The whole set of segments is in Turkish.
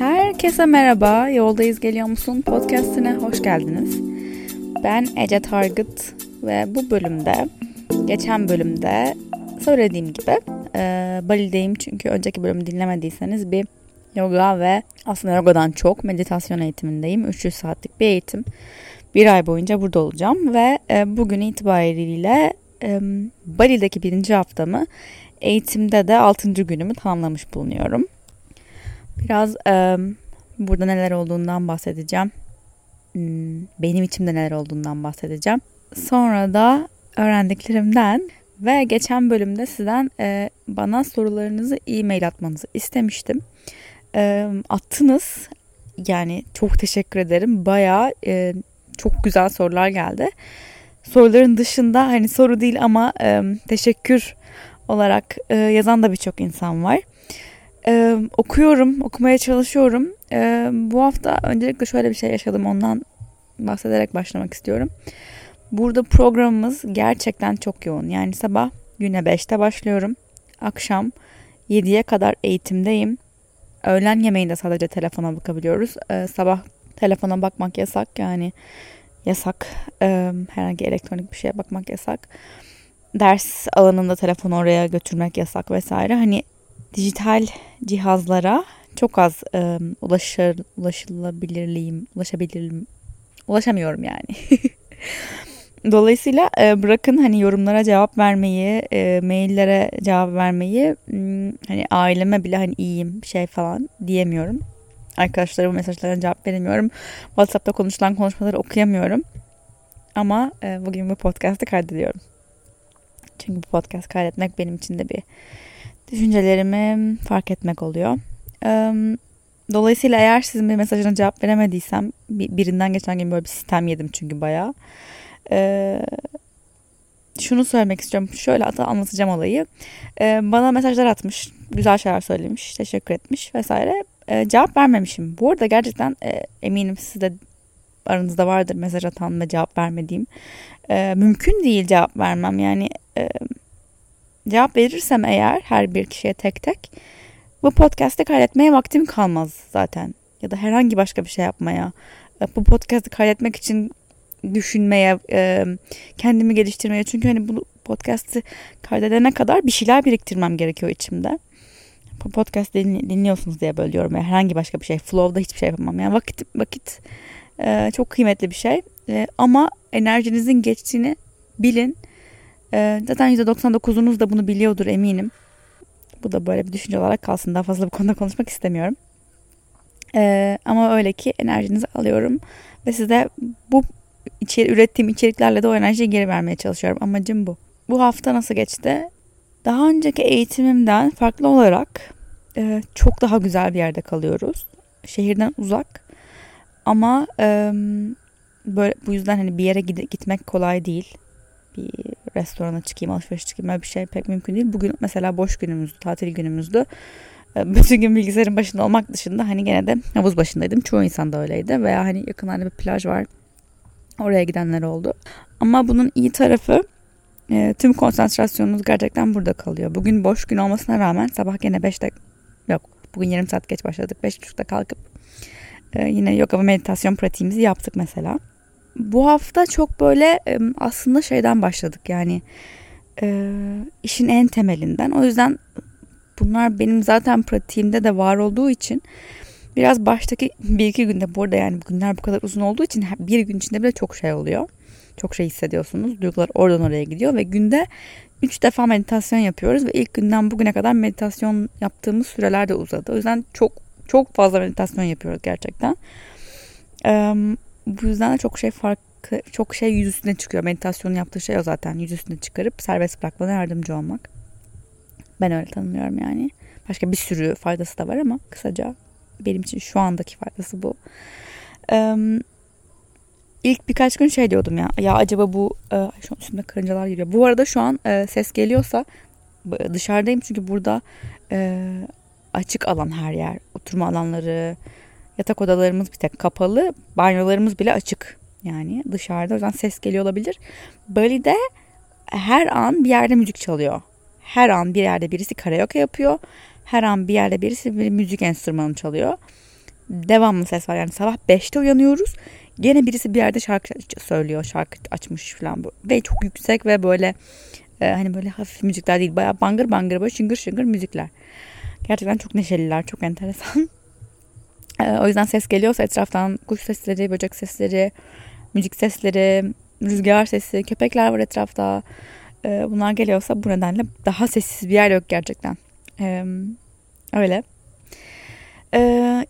Herkese merhaba. Yoldayız geliyor musun? Podcast'ine hoş geldiniz. Ben Ece Targıt ve bu bölümde, geçen bölümde söylediğim gibi e, Bali'deyim çünkü önceki bölümü dinlemediyseniz bir yoga ve aslında yogadan çok meditasyon eğitimindeyim. 300 saatlik bir eğitim. Bir ay boyunca burada olacağım ve e, bugün itibariyle e, Bali'deki birinci haftamı eğitimde de altıncı günümü tamamlamış bulunuyorum. Biraz e, burada neler olduğundan bahsedeceğim. Hmm, benim içimde neler olduğundan bahsedeceğim. Sonra da öğrendiklerimden ve geçen bölümde sizden e, bana sorularınızı e-mail atmanızı istemiştim. E, attınız. Yani çok teşekkür ederim. Baya e, çok güzel sorular geldi. Soruların dışında hani soru değil ama e, teşekkür olarak e, yazan da birçok insan var. E, okuyorum, okumaya çalışıyorum. E, bu hafta öncelikle şöyle bir şey yaşadım ondan bahsederek başlamak istiyorum. Burada programımız gerçekten çok yoğun. Yani sabah güne 5'te başlıyorum. Akşam 7'ye kadar eğitimdeyim. Öğlen yemeğinde sadece telefona bakabiliyoruz. Ee, sabah telefona bakmak yasak yani yasak. Ee, herhangi elektronik bir şeye bakmak yasak. Ders alanında telefonu oraya götürmek yasak vesaire. Hani dijital cihazlara çok az e, ulaşır, ulaşılabilirliğim, ulaşabilirim, ulaşamıyorum yani. Dolayısıyla e, bırakın hani yorumlara cevap vermeyi, e, maillere cevap vermeyi, hani aileme bile hani iyiyim şey falan diyemiyorum. Arkadaşlarımın mesajlarına cevap veremiyorum. WhatsApp'ta konuşulan konuşmaları okuyamıyorum. Ama e, bugün bu podcast'ı kaydediyorum. Çünkü bu podcast kaydetmek benim için de bir düşüncelerimi fark etmek oluyor. Dolayısıyla eğer sizin bir mesajına cevap veremediysem birinden geçen gün böyle bir sistem yedim çünkü bayağı. Şunu söylemek istiyorum. Şöyle anlatacağım olayı. Bana mesajlar atmış. Güzel şeyler söylemiş. Teşekkür etmiş vesaire. Cevap vermemişim. Bu arada gerçekten eminim siz de aranızda vardır mesaj atan ve cevap vermediğim. Mümkün değil cevap vermem. Yani cevap verirsem eğer her bir kişiye tek tek bu podcast'ı kaydetmeye vaktim kalmaz zaten. Ya da herhangi başka bir şey yapmaya. Bu podcast'ı kaydetmek için düşünmeye, kendimi geliştirmeye. Çünkü hani bu podcast'ı kaydedene kadar bir şeyler biriktirmem gerekiyor içimde. Bu podcast dinliyorsunuz diye bölüyorum. Yani herhangi başka bir şey. Flow'da hiçbir şey yapamam. Yani vakit vakit çok kıymetli bir şey. Ama enerjinizin geçtiğini bilin. Zaten %99'unuz da bunu biliyordur eminim. Bu da böyle bir düşünce olarak kalsın. Daha fazla bu konuda konuşmak istemiyorum. Ee, ama öyle ki enerjinizi alıyorum ve size bu içeri, ürettiğim içeriklerle de o enerjiyi geri vermeye çalışıyorum. Amacım bu. Bu hafta nasıl geçti? Daha önceki eğitimimden farklı olarak e, çok daha güzel bir yerde kalıyoruz. Şehirden uzak. Ama e, böyle bu yüzden hani bir yere gitmek kolay değil. Bir restorana çıkayım, alışveriş çıkayım öyle bir şey pek mümkün değil. Bugün mesela boş günümüzdü, tatil günümüzdü. E, bütün gün bilgisayarın başında olmak dışında hani gene de havuz başındaydım. Çoğu insan da öyleydi. Veya hani yakınlarda bir plaj var. Oraya gidenler oldu. Ama bunun iyi tarafı e, tüm konsantrasyonunuz gerçekten burada kalıyor. Bugün boş gün olmasına rağmen sabah gene 5'te yok bugün yarım saat geç başladık. 5.30'da kalkıp e, yine yoga ve meditasyon pratiğimizi yaptık mesela bu hafta çok böyle aslında şeyden başladık yani işin en temelinden. O yüzden bunlar benim zaten pratiğimde de var olduğu için biraz baştaki bir iki günde burada yani günler bu kadar uzun olduğu için bir gün içinde bile çok şey oluyor. Çok şey hissediyorsunuz. Duygular oradan oraya gidiyor ve günde üç defa meditasyon yapıyoruz ve ilk günden bugüne kadar meditasyon yaptığımız süreler de uzadı. O yüzden çok çok fazla meditasyon yapıyoruz gerçekten. Bu yüzden de çok şey farklı, çok şey yüz üstüne çıkıyor. Meditasyonun yaptığı şey o zaten. Yüz üstüne çıkarıp serbest bırakmana yardımcı olmak. Ben öyle tanımlıyorum yani. Başka bir sürü faydası da var ama kısaca benim için şu andaki faydası bu. Ee, ilk birkaç gün şey diyordum ya. Ya acaba bu e, şu üstümde karıncalar geliyor. Bu arada şu an e, ses geliyorsa dışarıdayım çünkü burada e, açık alan her yer. Oturma alanları, Yatak odalarımız bir tek kapalı. Banyolarımız bile açık. Yani dışarıda o yüzden ses geliyor olabilir. Bali'de her an bir yerde müzik çalıyor. Her an bir yerde birisi karaoke yapıyor. Her an bir yerde birisi bir müzik enstrümanı çalıyor. devamlı ses var. Yani sabah 5'te uyanıyoruz. Gene birisi bir yerde şarkı söylüyor. Şarkı açmış falan. Ve çok yüksek ve böyle e, hani böyle hafif müzikler değil. Bayağı bangır bangır böyle şıngır şıngır müzikler. Gerçekten çok neşeliler. Çok enteresan. e, o yüzden ses geliyorsa etraftan kuş sesleri, böcek sesleri, müzik sesleri, rüzgar sesi, köpekler var etrafta. E, bunlar geliyorsa bu nedenle daha sessiz bir yer yok gerçekten. E, öyle.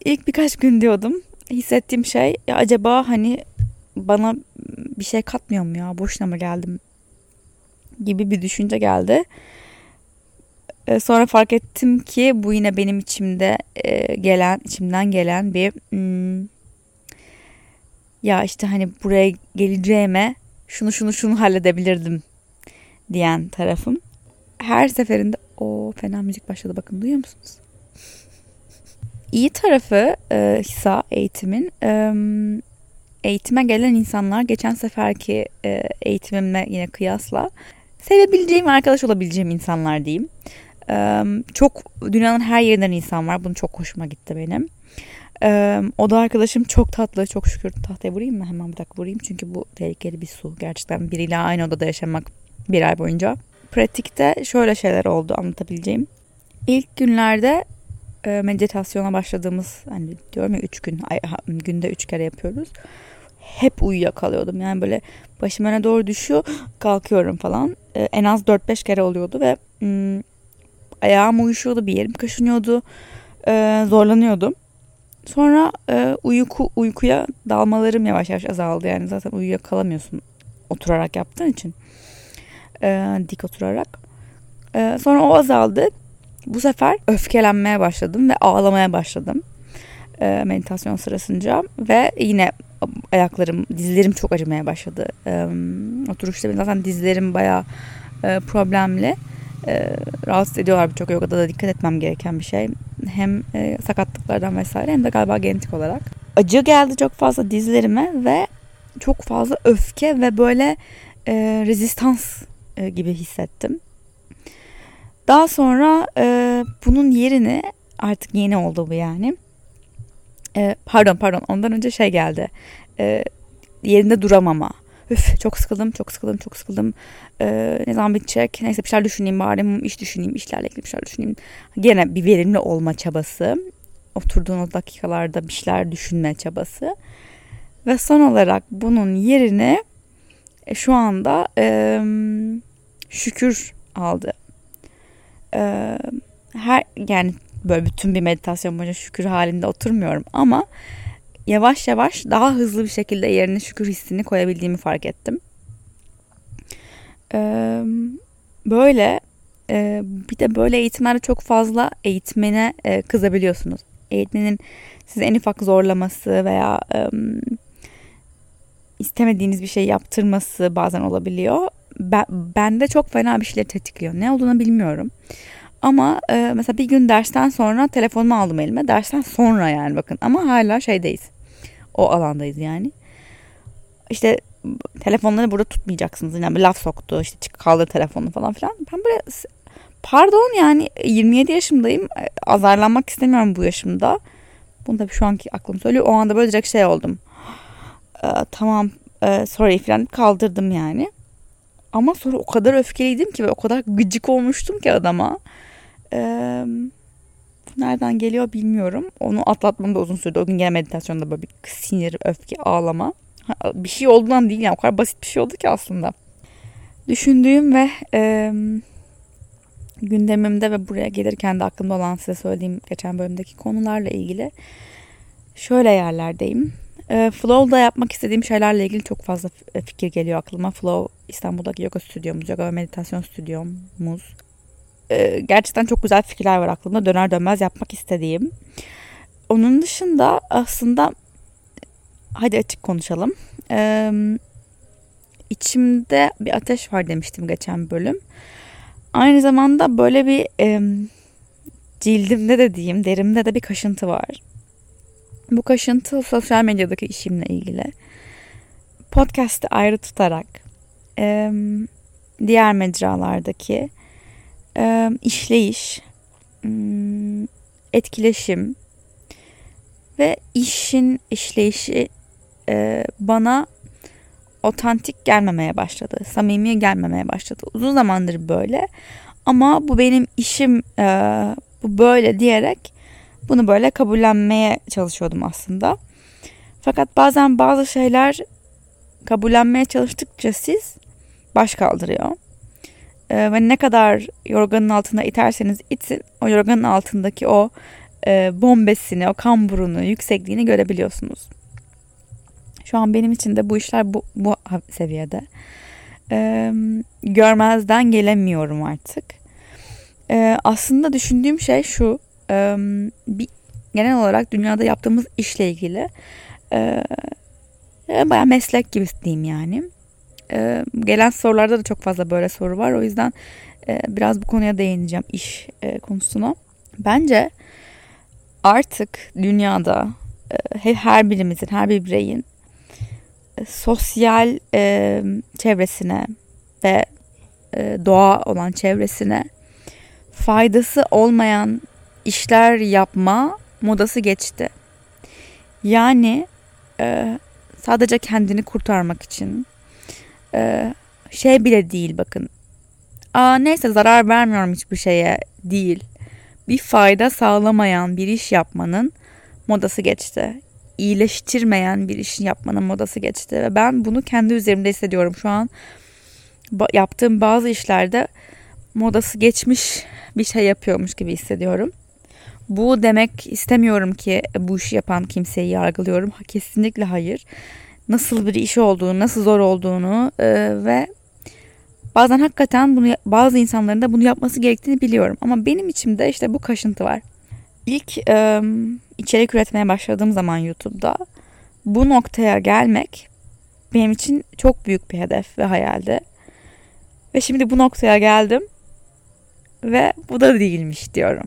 İlk birkaç gün diyordum. Hissettiğim şey ya acaba hani bana bir şey katmıyor mu ya? Boşuna mı geldim? Gibi bir düşünce geldi. E, sonra fark ettim ki bu yine benim içimde e, gelen, içimden gelen bir hmm, ya işte hani buraya geleceğime şunu şunu şunu halledebilirdim diyen tarafım. Her seferinde o fena müzik başladı bakın duyuyor musunuz? İyi tarafı e, ise eğitimin e, eğitime gelen insanlar geçen seferki e, eğitimimle yine kıyasla sevebileceğim arkadaş olabileceğim insanlar diyeyim. Çok dünyanın her yerinden insan var. Bunu çok hoşuma gitti benim. O da arkadaşım çok tatlı. Çok şükür tahtaya vurayım mı? Hemen bir dakika vurayım. Çünkü bu tehlikeli bir su. Gerçekten biriyle aynı odada yaşamak bir ay boyunca. Pratikte şöyle şeyler oldu anlatabileceğim. İlk günlerde e, meditasyona başladığımız hani diyorum ya üç gün ay, günde üç kere yapıyoruz. Hep uyuyakalıyordum. Yani böyle başım öne doğru düşüyor kalkıyorum falan. E, en az 4-5 kere oluyordu ve ayağım uyuşuyordu bir yerim kaşınıyordu. E, zorlanıyordum. Sonra e, uyku uykuya dalmalarım yavaş yavaş azaldı. Yani zaten uyuya kalamıyorsun oturarak yaptığın için. E, dik oturarak. E, sonra o azaldı. Bu sefer öfkelenmeye başladım ve ağlamaya başladım. E, meditasyon sırasınca ve yine ayaklarım, dizlerim çok acımaya başladı. E, oturuşta zaten dizlerim bayağı e, problemli. E, rahatsız ediyorlar birçok yogada da dikkat etmem gereken bir şey hem e, sakatlıklardan vesaire hem de galiba genetik olarak. Acı geldi çok fazla dizlerime ve çok fazla öfke ve böyle e, rezistans e, gibi hissettim. Daha sonra e, bunun yerini artık yeni oldu bu yani. E, pardon pardon ondan önce şey geldi. E, yerinde duramama. Üf çok sıkıldım çok sıkıldım çok sıkıldım. Ee, ne zaman bitecek? Neyse bir şeyler düşüneyim bari iş düşüneyim işlerle ilgili bir şeyler düşüneyim. Gene bir verimli olma çabası. Oturduğun o dakikalarda bir şeyler düşünme çabası. Ve son olarak bunun yerine e, şu anda e, şükür aldı. E, her yani böyle bütün bir meditasyon boyunca şükür halinde oturmuyorum ama yavaş yavaş daha hızlı bir şekilde yerine şükür hissini koyabildiğimi fark ettim. Ee, böyle e, bir de böyle eğitimlerde çok fazla eğitmene e, kızabiliyorsunuz. Eğitmenin size en ufak zorlaması veya e, istemediğiniz bir şey yaptırması bazen olabiliyor. Ben, bende çok fena bir şeyler tetikliyor. Ne olduğunu bilmiyorum. Ama e, mesela bir gün dersten sonra telefonumu aldım elime. Dersten sonra yani bakın ama hala şeydeyiz. O alandayız yani. İşte telefonları burada tutmayacaksınız. Yani bir laf soktu işte çık kaldır telefonu falan filan. Ben böyle pardon yani 27 yaşımdayım. E, azarlanmak istemiyorum bu yaşımda. Bunu da şu anki aklım söylüyor. O anda böyle direkt şey oldum. Ee, tamam e, sorry falan kaldırdım yani. Ama sonra o kadar öfkeliydim ki ve o kadar gıcık olmuştum ki adama. Ee, nereden geliyor bilmiyorum. Onu atlatmam da uzun sürdü. O gün gene meditasyonda böyle bir sinir, öfke, ağlama. Bir şey olduğundan değil yani o kadar basit bir şey oldu ki aslında. Düşündüğüm ve e, gündemimde ve buraya gelirken de aklımda olan size söylediğim geçen bölümdeki konularla ilgili şöyle yerlerdeyim. E, Flow'da yapmak istediğim şeylerle ilgili çok fazla fikir geliyor aklıma. Flow İstanbul'daki yoga stüdyomuz, yoga ve meditasyon stüdyomuz. E, gerçekten çok güzel fikirler var aklımda döner dönmez yapmak istediğim. Onun dışında aslında hadi açık konuşalım. Ee, içimde bir ateş var demiştim geçen bölüm. Aynı zamanda böyle bir e, cildimde de diyeyim derimde de bir kaşıntı var. Bu kaşıntı sosyal medyadaki işimle ilgili. Podcast'ı ayrı tutarak e, diğer mecralardaki e, işleyiş, etkileşim Ve işin işleyişi e, bana otantik gelmemeye başladı. Samimi gelmemeye başladı. Uzun zamandır böyle. Ama bu benim işim e, bu böyle diyerek bunu böyle kabullenmeye çalışıyordum aslında. Fakat bazen bazı şeyler kabullenmeye çalıştıkça siz baş kaldırıyor. Ee, ve ne kadar yorganın altına iterseniz itin o yorganın altındaki o e, bombesini, o kamburunu, yüksekliğini görebiliyorsunuz. Şu an benim için de bu işler bu, bu seviyede. Ee, görmezden gelemiyorum artık. Ee, aslında düşündüğüm şey şu. E, bir, genel olarak dünyada yaptığımız işle ilgili e, baya meslek gibi diyeyim yani. E, gelen sorularda da çok fazla böyle soru var. O yüzden e, biraz bu konuya değineceğim iş e, konusuna. Bence artık dünyada e, her birimizin, her bir bireyin e, sosyal e, çevresine ve e, doğa olan çevresine faydası olmayan işler yapma modası geçti. Yani e, sadece kendini kurtarmak için e, şey bile değil bakın. Aa neyse zarar vermiyorum hiçbir şeye değil. Bir fayda sağlamayan bir iş yapmanın modası geçti. İyileştirmeyen bir iş yapmanın modası geçti ve ben bunu kendi üzerimde hissediyorum şu an. Ba- yaptığım bazı işlerde modası geçmiş bir şey yapıyormuş gibi hissediyorum. Bu demek istemiyorum ki bu işi yapan kimseyi yargılıyorum. Kesinlikle hayır. Nasıl bir iş olduğunu, nasıl zor olduğunu e, ve bazen hakikaten bunu bazı insanların da bunu yapması gerektiğini biliyorum. Ama benim içimde işte bu kaşıntı var. İlk e, içerik üretmeye başladığım zaman YouTube'da bu noktaya gelmek benim için çok büyük bir hedef ve hayaldi. Ve şimdi bu noktaya geldim ve bu da değilmiş diyorum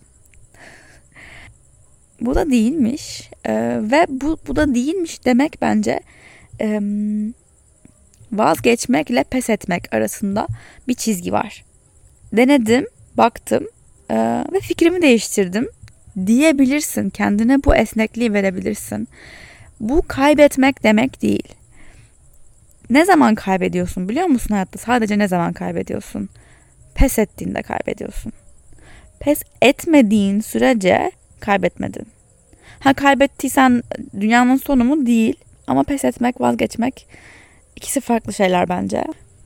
bu da değilmiş e, ve bu, bu da değilmiş demek bence e, vazgeçmekle pes etmek arasında bir çizgi var. Denedim, baktım e, ve fikrimi değiştirdim diyebilirsin. Kendine bu esnekliği verebilirsin. Bu kaybetmek demek değil. Ne zaman kaybediyorsun biliyor musun hayatta? Sadece ne zaman kaybediyorsun? Pes ettiğinde kaybediyorsun. Pes etmediğin sürece kaybetmedin. Ha kaybettiysen dünyanın sonu mu? Değil. Ama pes etmek, vazgeçmek ikisi farklı şeyler bence.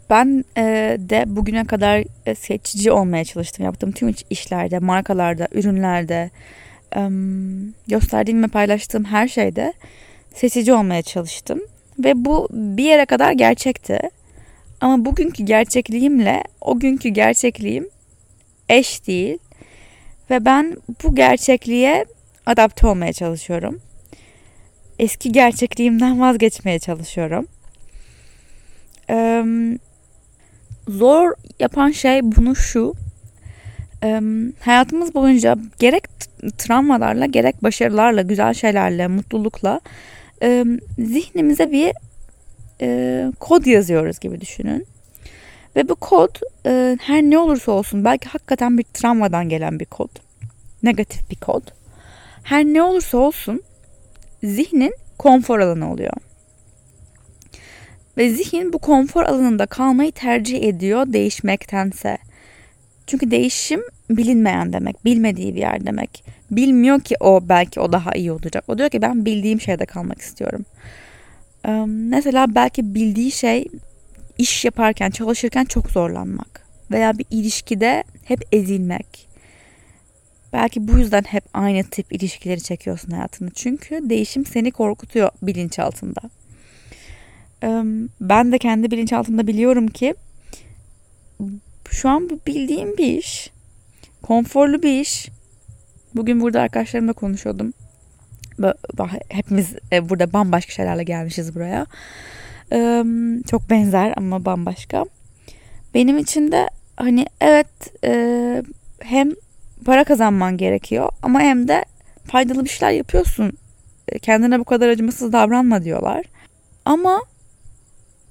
Ben e, de bugüne kadar e, seçici olmaya çalıştım. Yaptığım tüm işlerde, markalarda, ürünlerde, e, gösterdiğim ve paylaştığım her şeyde seçici olmaya çalıştım. Ve bu bir yere kadar gerçekti. Ama bugünkü gerçekliğimle o günkü gerçekliğim eş değil. Ve ben bu gerçekliğe adapte olmaya çalışıyorum. Eski gerçekliğimden vazgeçmeye çalışıyorum. Ee, zor yapan şey bunu şu. Ee, hayatımız boyunca gerek travmalarla gerek başarılarla, güzel şeylerle, mutlulukla e, zihnimize bir e, kod yazıyoruz gibi düşünün. Ve bu kod e, her ne olursa olsun belki hakikaten bir travmadan gelen bir kod. Negatif bir kod. Her ne olursa olsun zihnin konfor alanı oluyor. Ve zihin bu konfor alanında kalmayı tercih ediyor değişmektense. Çünkü değişim bilinmeyen demek, bilmediği bir yer demek. Bilmiyor ki o belki o daha iyi olacak. O diyor ki ben bildiğim şeyde kalmak istiyorum. Ee, mesela belki bildiği şey iş yaparken, çalışırken çok zorlanmak veya bir ilişkide hep ezilmek. Belki bu yüzden hep aynı tip ilişkileri çekiyorsun hayatını. Çünkü değişim seni korkutuyor bilinçaltında. Ben de kendi bilinçaltımda biliyorum ki şu an bu bildiğim bir iş. Konforlu bir iş. Bugün burada arkadaşlarımla konuşuyordum. Hepimiz e, burada bambaşka şeylerle gelmişiz buraya. Çok benzer ama bambaşka. Benim için de hani evet e, hem para kazanman gerekiyor ama hem de faydalı bir şeyler yapıyorsun. E, kendine bu kadar acımasız davranma diyorlar. Ama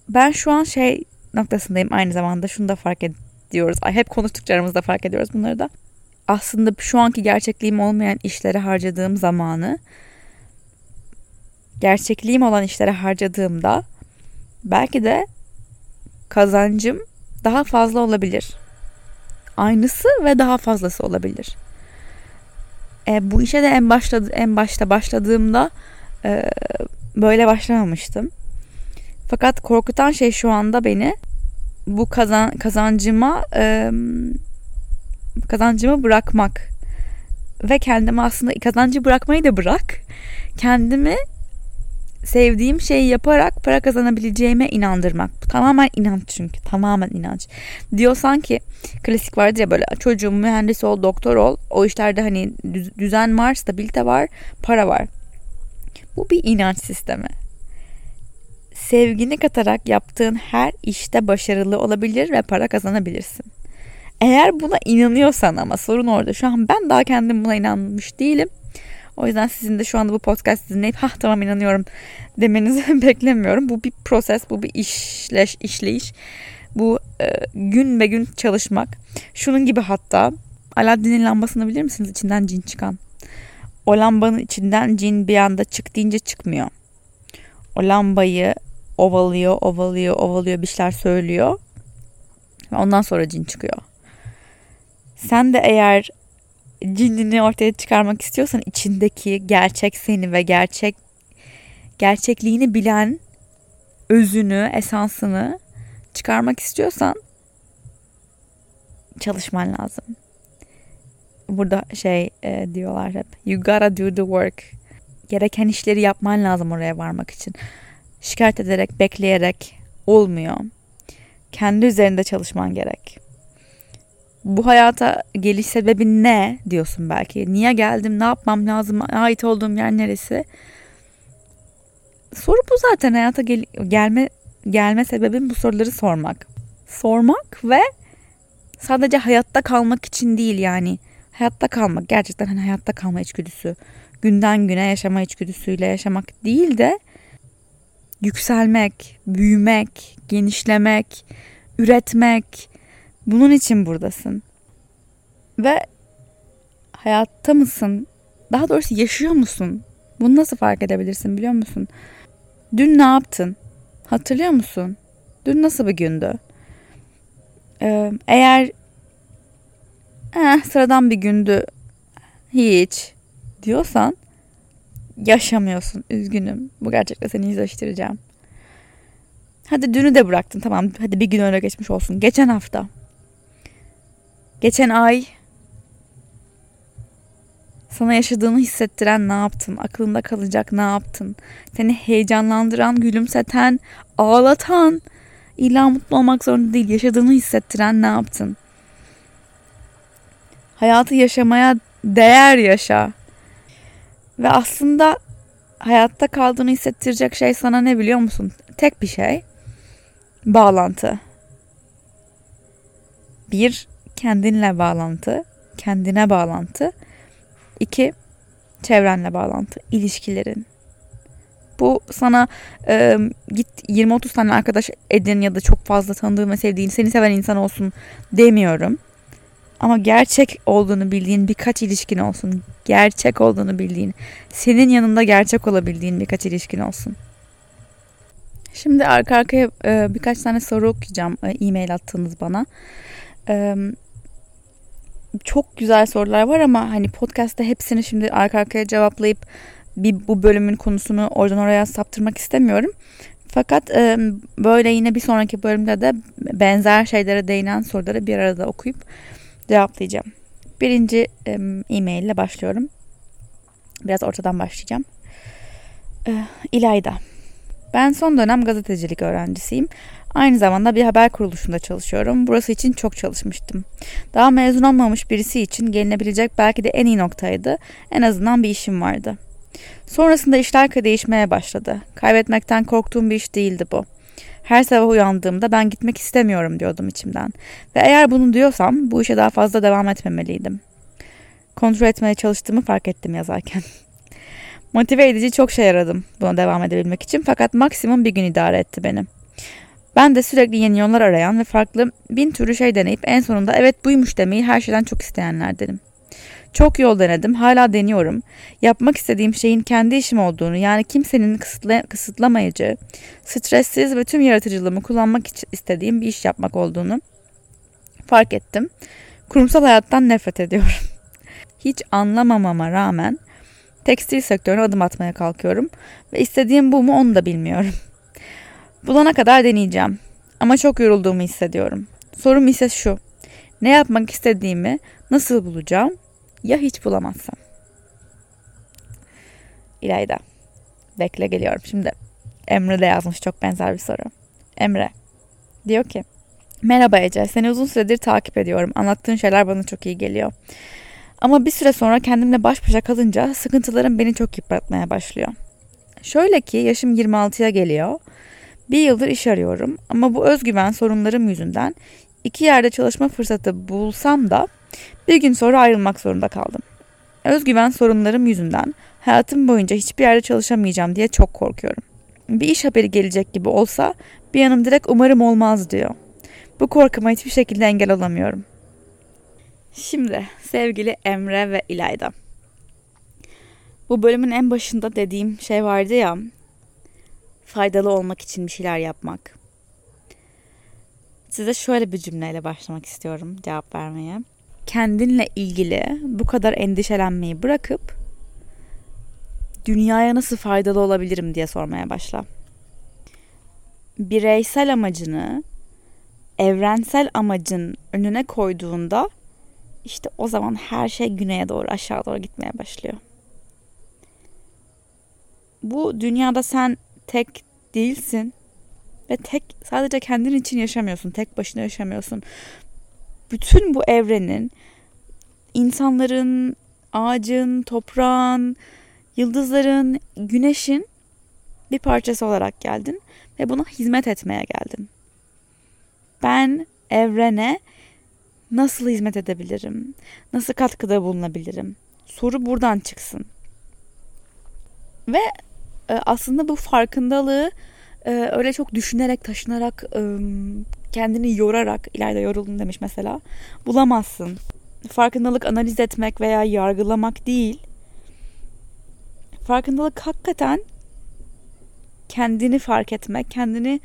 ben şu an şey noktasındayım aynı zamanda şunu da fark ediyoruz. Ay, hep konuştukça aramızda fark ediyoruz bunları da. Aslında şu anki gerçekliğim olmayan işlere harcadığım zamanı gerçekliğim olan işlere harcadığımda belki de kazancım daha fazla olabilir. Aynısı ve daha fazlası olabilir. E, bu işe de en başta en başta başladığımda e, böyle başlamamıştım. Fakat korkutan şey şu anda beni bu kazan kazancıma e, kazancımı bırakmak ve kendimi aslında kazancı bırakmayı da bırak. Kendimi sevdiğim şeyi yaparak para kazanabileceğime inandırmak. Tamamen inanç çünkü. Tamamen inanç. Diyorsan ki klasik vardır ya böyle çocuğum mühendis ol, doktor ol. O işlerde hani düzen var, stabilite var, para var. Bu bir inanç sistemi. Sevgini katarak yaptığın her işte başarılı olabilir ve para kazanabilirsin. Eğer buna inanıyorsan ama sorun orada. Şu an ben daha kendim buna inanmış değilim. O yüzden sizin de şu anda bu podcast dinleyip ha tamam inanıyorum demenizi beklemiyorum. Bu bir proses, bu bir işleş, işleyiş. Bu e, gün ve gün çalışmak. Şunun gibi hatta Aladdin'in lambasını bilir misiniz? İçinden cin çıkan. O lambanın içinden cin bir anda çık deyince çıkmıyor. O lambayı ovalıyor, ovalıyor, ovalıyor bir şeyler söylüyor. Ondan sonra cin çıkıyor. Sen de eğer cinini ortaya çıkarmak istiyorsan içindeki gerçek seni ve gerçek gerçekliğini bilen özünü, esansını çıkarmak istiyorsan çalışman lazım. Burada şey e, diyorlar hep. You gotta do the work. Gereken işleri yapman lazım oraya varmak için. Şikayet ederek, bekleyerek olmuyor. Kendi üzerinde çalışman gerek bu hayata geliş sebebi ne diyorsun belki. Niye geldim, ne yapmam lazım, ait olduğum yer neresi? Soru bu zaten hayata gel gelme gelme sebebim bu soruları sormak. Sormak ve sadece hayatta kalmak için değil yani. Hayatta kalmak gerçekten hani hayatta kalma içgüdüsü. Günden güne yaşama içgüdüsüyle yaşamak değil de yükselmek, büyümek, genişlemek, üretmek, bunun için buradasın. Ve hayatta mısın? Daha doğrusu yaşıyor musun? Bunu nasıl fark edebilirsin biliyor musun? Dün ne yaptın? Hatırlıyor musun? Dün nasıl bir gündü? Ee, eğer eh, sıradan bir gündü hiç diyorsan yaşamıyorsun. Üzgünüm. Bu gerçekten seni yüzleştireceğim. Hadi dünü de bıraktın tamam. Hadi bir gün öyle geçmiş olsun. Geçen hafta. Geçen ay sana yaşadığını hissettiren ne yaptın? Aklında kalacak ne yaptın? Seni heyecanlandıran, gülümseten, ağlatan, illa mutlu olmak zorunda değil, yaşadığını hissettiren ne yaptın? Hayatı yaşamaya değer yaşa. Ve aslında hayatta kaldığını hissettirecek şey sana ne biliyor musun? Tek bir şey. Bağlantı. Bir, kendinle bağlantı, kendine bağlantı. İki, çevrenle bağlantı, ilişkilerin. Bu sana e, git 20-30 tane arkadaş edin ya da çok fazla tanıdığın ve sevdiğin, seni seven insan olsun demiyorum. Ama gerçek olduğunu bildiğin birkaç ilişkin olsun. Gerçek olduğunu bildiğin, senin yanında gerçek olabildiğin birkaç ilişkin olsun. Şimdi arka arkaya e, birkaç tane soru okuyacağım e-mail attığınız bana. E, çok güzel sorular var ama hani podcast'ta hepsini şimdi arka arkaya cevaplayıp bir bu bölümün konusunu oradan oraya saptırmak istemiyorum. Fakat e, böyle yine bir sonraki bölümde de benzer şeylere değinen soruları bir arada okuyup cevaplayacağım. Birinci e-mail ile başlıyorum. Biraz ortadan başlayacağım. E, İlayda. Ben son dönem gazetecilik öğrencisiyim. Aynı zamanda bir haber kuruluşunda çalışıyorum. Burası için çok çalışmıştım. Daha mezun olmamış birisi için gelinebilecek belki de en iyi noktaydı. En azından bir işim vardı. Sonrasında işler değişmeye başladı. Kaybetmekten korktuğum bir iş değildi bu. Her sabah uyandığımda ben gitmek istemiyorum diyordum içimden. Ve eğer bunu diyorsam bu işe daha fazla devam etmemeliydim. Kontrol etmeye çalıştığımı fark ettim yazarken. Motive edici çok şey aradım buna devam edebilmek için fakat maksimum bir gün idare etti benim. Ben de sürekli yeni yollar arayan ve farklı bin türlü şey deneyip en sonunda evet buymuş demeyi her şeyden çok isteyenlerdenim. Çok yol denedim, hala deniyorum. Yapmak istediğim şeyin kendi işim olduğunu, yani kimsenin kısıtla, kısıtlamayıcı, stressiz ve tüm yaratıcılığımı kullanmak istediğim bir iş yapmak olduğunu fark ettim. Kurumsal hayattan nefret ediyorum. Hiç anlamamama rağmen tekstil sektörüne adım atmaya kalkıyorum ve istediğim bu mu onu da bilmiyorum. Bulana kadar deneyeceğim ama çok yorulduğumu hissediyorum. Sorum ise şu. Ne yapmak istediğimi nasıl bulacağım ya hiç bulamazsam? İlayda. Bekle geliyorum şimdi. Emre de yazmış çok benzer bir soru. Emre diyor ki Merhaba Ece, seni uzun süredir takip ediyorum. Anlattığın şeyler bana çok iyi geliyor. Ama bir süre sonra kendimle baş başa kalınca sıkıntılarım beni çok yıpratmaya başlıyor. Şöyle ki yaşım 26'ya geliyor. Bir yıldır iş arıyorum ama bu özgüven sorunlarım yüzünden iki yerde çalışma fırsatı bulsam da bir gün sonra ayrılmak zorunda kaldım. Özgüven sorunlarım yüzünden hayatım boyunca hiçbir yerde çalışamayacağım diye çok korkuyorum. Bir iş haberi gelecek gibi olsa bir yanım direkt umarım olmaz diyor. Bu korkuma hiçbir şekilde engel olamıyorum. Şimdi sevgili Emre ve İlayda. Bu bölümün en başında dediğim şey vardı ya. Faydalı olmak için bir şeyler yapmak. Size şöyle bir cümleyle başlamak istiyorum cevap vermeye. Kendinle ilgili bu kadar endişelenmeyi bırakıp dünyaya nasıl faydalı olabilirim diye sormaya başla. Bireysel amacını evrensel amacın önüne koyduğunda işte o zaman her şey güneye doğru aşağı doğru gitmeye başlıyor. Bu dünyada sen tek değilsin ve tek sadece kendin için yaşamıyorsun. Tek başına yaşamıyorsun. Bütün bu evrenin insanların, ağacın, toprağın, yıldızların, güneşin bir parçası olarak geldin ve buna hizmet etmeye geldin. Ben evrene nasıl hizmet edebilirim? Nasıl katkıda bulunabilirim? Soru buradan çıksın. Ve aslında bu farkındalığı e, öyle çok düşünerek, taşınarak, e, kendini yorarak, ileride yoruldum demiş mesela, bulamazsın. Farkındalık analiz etmek veya yargılamak değil. Farkındalık hakikaten kendini fark etmek, kendini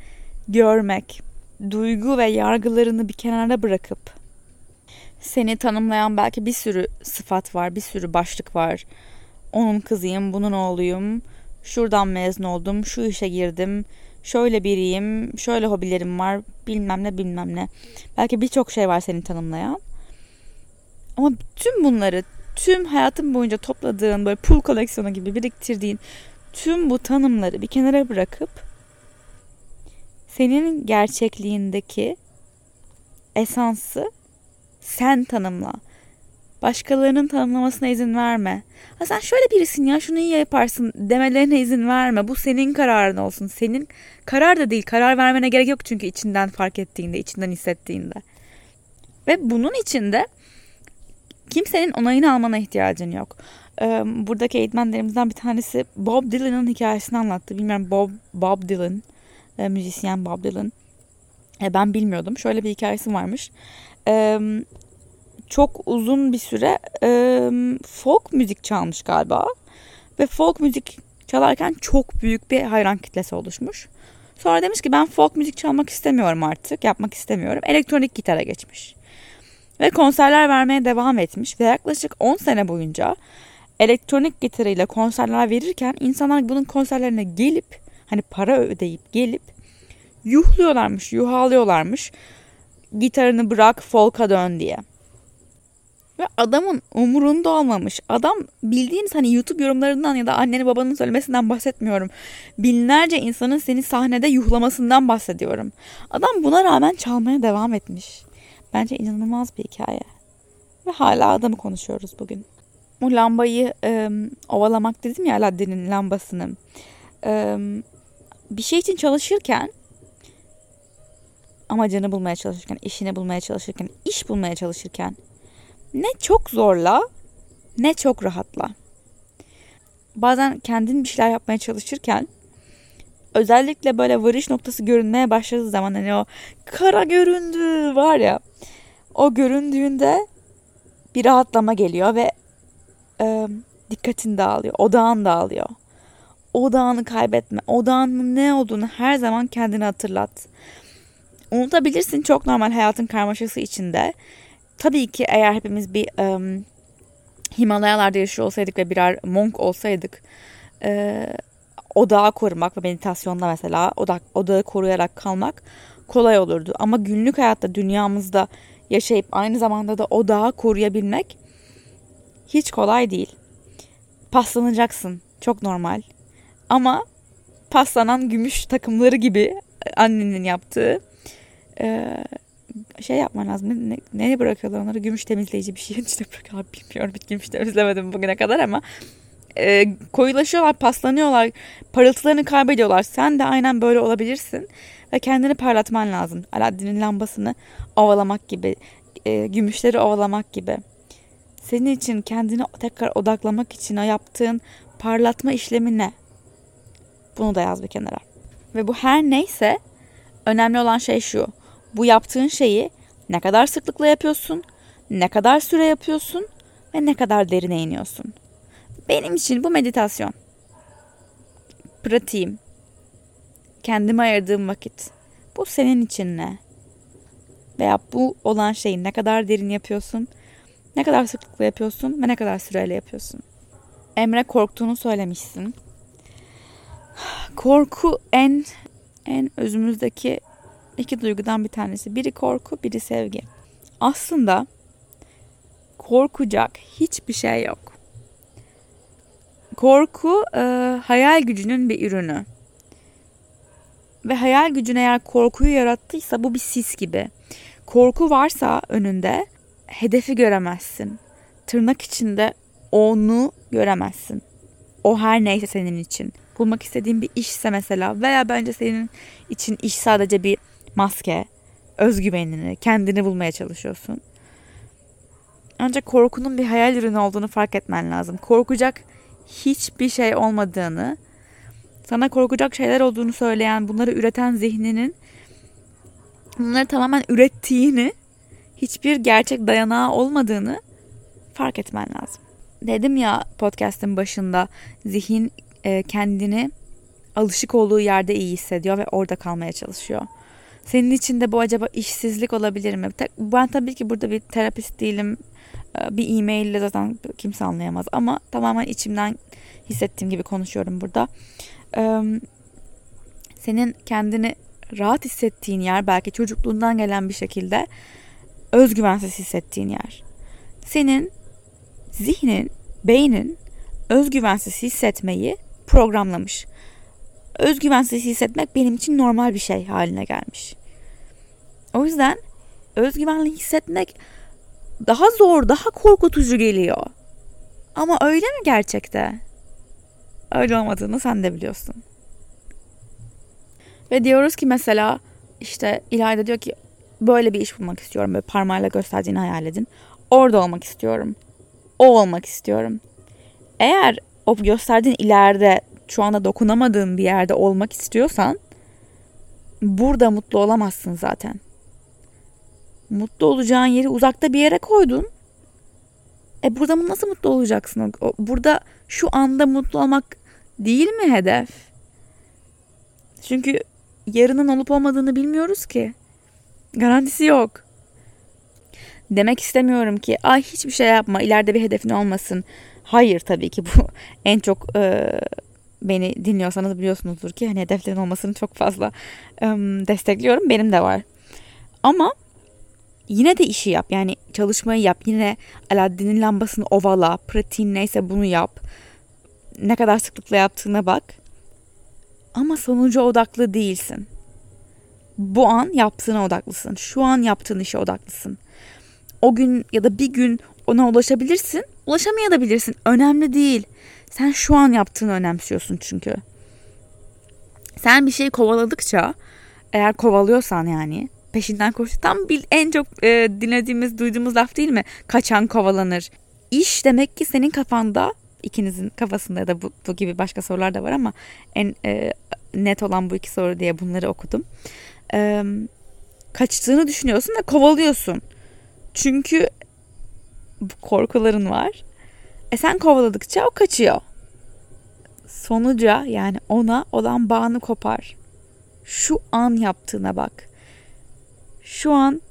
görmek, duygu ve yargılarını bir kenara bırakıp seni tanımlayan belki bir sürü sıfat var, bir sürü başlık var. Onun kızıyım, bunun oğluyum, şuradan mezun oldum, şu işe girdim, şöyle biriyim, şöyle hobilerim var, bilmem ne bilmem ne. Belki birçok şey var seni tanımlayan. Ama tüm bunları, tüm hayatın boyunca topladığın böyle pul koleksiyonu gibi biriktirdiğin tüm bu tanımları bir kenara bırakıp senin gerçekliğindeki esansı sen tanımla. Başkalarının tanımlamasına izin verme. Ha sen şöyle birisin ya şunu iyi yaparsın demelerine izin verme. Bu senin kararın olsun. Senin karar da değil. Karar vermene gerek yok çünkü içinden fark ettiğinde, içinden hissettiğinde. Ve bunun içinde kimsenin onayını almana ihtiyacın yok. Buradaki eğitmenlerimizden bir tanesi Bob Dylan'ın hikayesini anlattı. Bilmiyorum Bob, Bob Dylan, müzisyen Bob Dylan. Ben bilmiyordum. Şöyle bir hikayesi varmış e, çok uzun bir süre e, folk müzik çalmış galiba. Ve folk müzik çalarken çok büyük bir hayran kitlesi oluşmuş. Sonra demiş ki ben folk müzik çalmak istemiyorum artık, yapmak istemiyorum. Elektronik gitara geçmiş. Ve konserler vermeye devam etmiş ve yaklaşık 10 sene boyunca elektronik gitarıyla konserler verirken insanlar bunun konserlerine gelip hani para ödeyip gelip yuhluyorlarmış, yuhalıyorlarmış gitarını bırak folk'a dön diye. Ve adamın umurunda olmamış. Adam bildiğiniz hani YouTube yorumlarından ya da annenin babanın söylemesinden bahsetmiyorum. Binlerce insanın seni sahnede yuhlamasından bahsediyorum. Adam buna rağmen çalmaya devam etmiş. Bence inanılmaz bir hikaye. Ve hala adamı konuşuyoruz bugün. Bu lambayı e, ovalamak dedim ya Aladdin'in lambasını. E, bir şey için çalışırken amacını bulmaya çalışırken, işini bulmaya çalışırken, iş bulmaya çalışırken ne çok zorla ne çok rahatla. Bazen kendin bir şeyler yapmaya çalışırken özellikle böyle varış noktası görünmeye başladığı zaman hani o kara göründü var ya o göründüğünde bir rahatlama geliyor ve e, dikkatin dağılıyor, odağın dağılıyor. Odağını kaybetme. Odağının ne olduğunu her zaman kendine hatırlat. Unutabilirsin çok normal hayatın karmaşası içinde. Tabii ki eğer hepimiz bir um, Himalayalarda yaşıyor olsaydık ve birer monk olsaydık e, odağı korumak ve meditasyonda mesela odak, odağı koruyarak kalmak kolay olurdu. Ama günlük hayatta dünyamızda yaşayıp aynı zamanda da odağı koruyabilmek hiç kolay değil. Paslanacaksın. Çok normal. Ama paslanan gümüş takımları gibi annenin yaptığı e, şey yapman lazım. Ne, ne, neye bırakıyorlar onları? Gümüş temizleyici bir şey içine bırakıyorlar. Bilmiyorum hiç gümüş temizlemedim bugüne kadar ama e, koyulaşıyorlar, paslanıyorlar, parıltılarını kaybediyorlar. Sen de aynen böyle olabilirsin ve kendini parlatman lazım. Aladdin'in lambasını ovalamak gibi, e, gümüşleri ovalamak gibi. Senin için kendini tekrar odaklamak için o yaptığın parlatma işlemi ne? Bunu da yaz bir kenara. Ve bu her neyse önemli olan şey şu. Bu yaptığın şeyi ne kadar sıklıkla yapıyorsun, ne kadar süre yapıyorsun ve ne kadar derine iniyorsun. Benim için bu meditasyon. Pratiğim. Kendime ayırdığım vakit. Bu senin için ne? Veya bu olan şeyi ne kadar derin yapıyorsun, ne kadar sıklıkla yapıyorsun ve ne kadar süreyle yapıyorsun. Emre korktuğunu söylemişsin. Korku en en özümüzdeki iki duygudan bir tanesi. Biri korku, biri sevgi. Aslında korkacak hiçbir şey yok. Korku e, hayal gücünün bir ürünü. Ve hayal gücün eğer korkuyu yarattıysa bu bir sis gibi. Korku varsa önünde hedefi göremezsin. Tırnak içinde onu göremezsin. O her neyse senin için. Bulmak istediğin bir işse mesela veya bence senin için iş sadece bir maske, özgüvenini, kendini bulmaya çalışıyorsun. Ancak korkunun bir hayal ürünü olduğunu fark etmen lazım. Korkacak hiçbir şey olmadığını, sana korkacak şeyler olduğunu söyleyen, bunları üreten zihninin bunları tamamen ürettiğini, hiçbir gerçek dayanağı olmadığını fark etmen lazım. Dedim ya podcast'in başında zihin e, kendini alışık olduğu yerde iyi hissediyor ve orada kalmaya çalışıyor. Senin için de bu acaba işsizlik olabilir mi? Ben tabii ki burada bir terapist değilim. Ee, bir e-mail ile zaten kimse anlayamaz. Ama tamamen içimden hissettiğim gibi konuşuyorum burada. Senin kendini rahat hissettiğin yer belki çocukluğundan gelen bir şekilde özgüvensiz hissettiğin yer. Senin zihnin, beynin özgüvensiz hissetmeyi programlamış. Özgüvensiz hissetmek benim için normal bir şey haline gelmiş. O yüzden özgüvenli hissetmek daha zor, daha korkutucu geliyor. Ama öyle mi gerçekte? Öyle olmadığını sen de biliyorsun. Ve diyoruz ki mesela işte İlayda diyor ki böyle bir iş bulmak istiyorum. Böyle parmağıyla gösterdiğini hayal edin. Orada olmak istiyorum. O olmak istiyorum. Eğer o gösterdiğin ileride şu anda dokunamadığın bir yerde olmak istiyorsan burada mutlu olamazsın zaten. Mutlu olacağın yeri uzakta bir yere koydun. E burada mı nasıl mutlu olacaksın? Burada şu anda mutlu olmak değil mi hedef? Çünkü yarının olup olmadığını bilmiyoruz ki. Garantisi yok. Demek istemiyorum ki ay hiçbir şey yapma ileride bir hedefin olmasın. Hayır tabii ki bu en çok e, beni dinliyorsanız biliyorsunuzdur ki hani hedeflerin olmasını çok fazla e, destekliyorum. Benim de var. Ama yine de işi yap. Yani çalışmayı yap. Yine Aladdin'in lambasını ovala. Pratiğin neyse bunu yap. Ne kadar sıklıkla yaptığına bak. Ama sonuca odaklı değilsin. Bu an yaptığına odaklısın. Şu an yaptığın işe odaklısın. O gün ya da bir gün ona ulaşabilirsin. Ulaşamayabilirsin. Önemli değil. Sen şu an yaptığını önemsiyorsun çünkü. Sen bir şey kovaladıkça eğer kovalıyorsan yani peşinden koştu. Tam bil, en çok e, dinlediğimiz, duyduğumuz laf değil mi? Kaçan kovalanır. İş demek ki senin kafanda, ikinizin kafasında ya da bu, bu gibi başka sorular da var ama en e, net olan bu iki soru diye bunları okudum. E, kaçtığını düşünüyorsun ve kovalıyorsun. Çünkü korkuların var. E sen kovaladıkça o kaçıyor. Sonuca yani ona olan bağını kopar. Şu an yaptığına bak. Şu an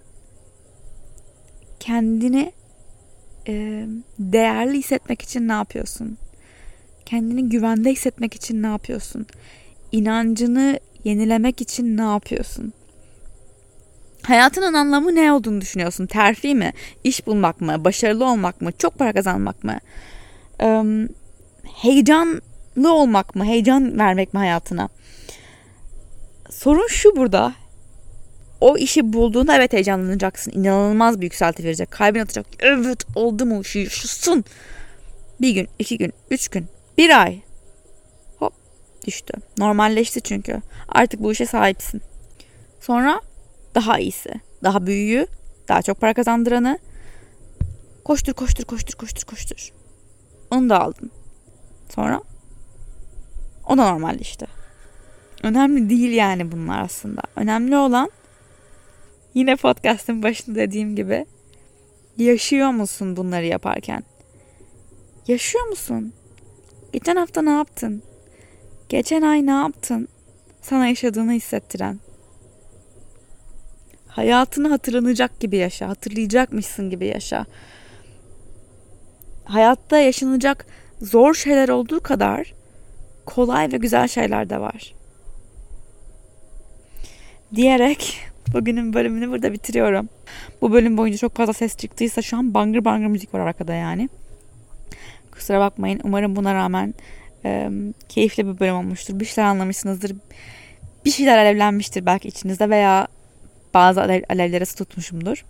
kendini e, değerli hissetmek için ne yapıyorsun? Kendini güvende hissetmek için ne yapıyorsun? İnancını yenilemek için ne yapıyorsun? Hayatının anlamı ne olduğunu düşünüyorsun? Terfi mi? İş bulmak mı? Başarılı olmak mı? Çok para kazanmak mı? Heyecanlı olmak mı? Heyecan vermek mi hayatına? Sorun şu burada. O işi bulduğunda evet heyecanlanacaksın. İnanılmaz bir yükselti verecek. Kalbin atacak. Evet oldu mu şu yaşasın. Bir gün, iki gün, üç gün, bir ay. Hop düştü. Normalleşti çünkü. Artık bu işe sahipsin. Sonra daha iyisi, daha büyüğü, daha çok para kazandıranı. Koştur, koştur, koştur, koştur, koştur. Onu da aldın. Sonra o da normalleşti. Önemli değil yani bunlar aslında. Önemli olan yine podcast'ın başında dediğim gibi yaşıyor musun bunları yaparken? Yaşıyor musun? Geçen hafta ne yaptın? Geçen ay ne yaptın? Sana yaşadığını hissettiren. Hayatını hatırlanacak gibi yaşa, hatırlayacakmışsın gibi yaşa. Hayatta yaşanacak zor şeyler olduğu kadar kolay ve güzel şeyler de var. Diyerek bugünün bölümünü burada bitiriyorum. Bu bölüm boyunca çok fazla ses çıktıysa şu an bangır bangır müzik var arkada yani. Kusura bakmayın. Umarım buna rağmen e, keyifli bir bölüm olmuştur. Bir şeyler anlamışsınızdır. Bir şeyler alevlenmiştir belki içinizde veya bazı alev, alevlere su tutmuşumdur.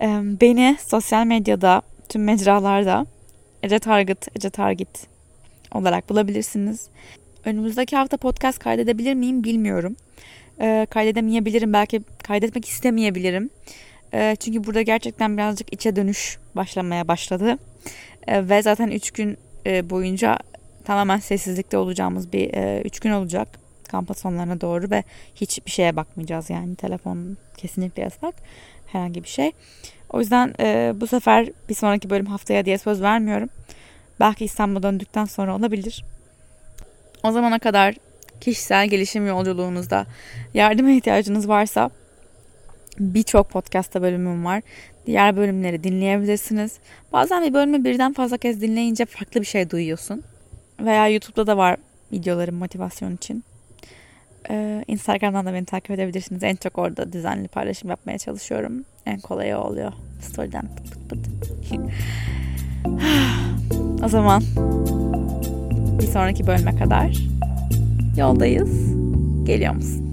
E, beni sosyal medyada, tüm mecralarda Ece Target, Ece Target olarak bulabilirsiniz. Önümüzdeki hafta podcast kaydedebilir miyim bilmiyorum. E, kaydedemeyebilirim. Belki kaydetmek istemeyebilirim. E, çünkü burada gerçekten birazcık içe dönüş başlamaya başladı. E, ve zaten 3 gün e, boyunca tamamen sessizlikte olacağımız bir 3 e, gün olacak. Kampa sonlarına doğru ve hiçbir şeye bakmayacağız yani. Telefon kesinlikle yasak. Herhangi bir şey. O yüzden e, bu sefer bir sonraki bölüm haftaya diye söz vermiyorum. Belki İstanbul'a döndükten sonra olabilir. O zamana kadar kişisel gelişim yolculuğunuzda yardıma ihtiyacınız varsa birçok podcast'ta bölümüm var. Diğer bölümleri dinleyebilirsiniz. Bazen bir bölümü birden fazla kez dinleyince farklı bir şey duyuyorsun. Veya YouTube'da da var videolarım motivasyon için. Ee, Instagram'dan da beni takip edebilirsiniz. En çok orada düzenli paylaşım yapmaya çalışıyorum. En kolayı oluyor. Story'den o zaman bir sonraki bölüme kadar yoldayız. Geliyor musun?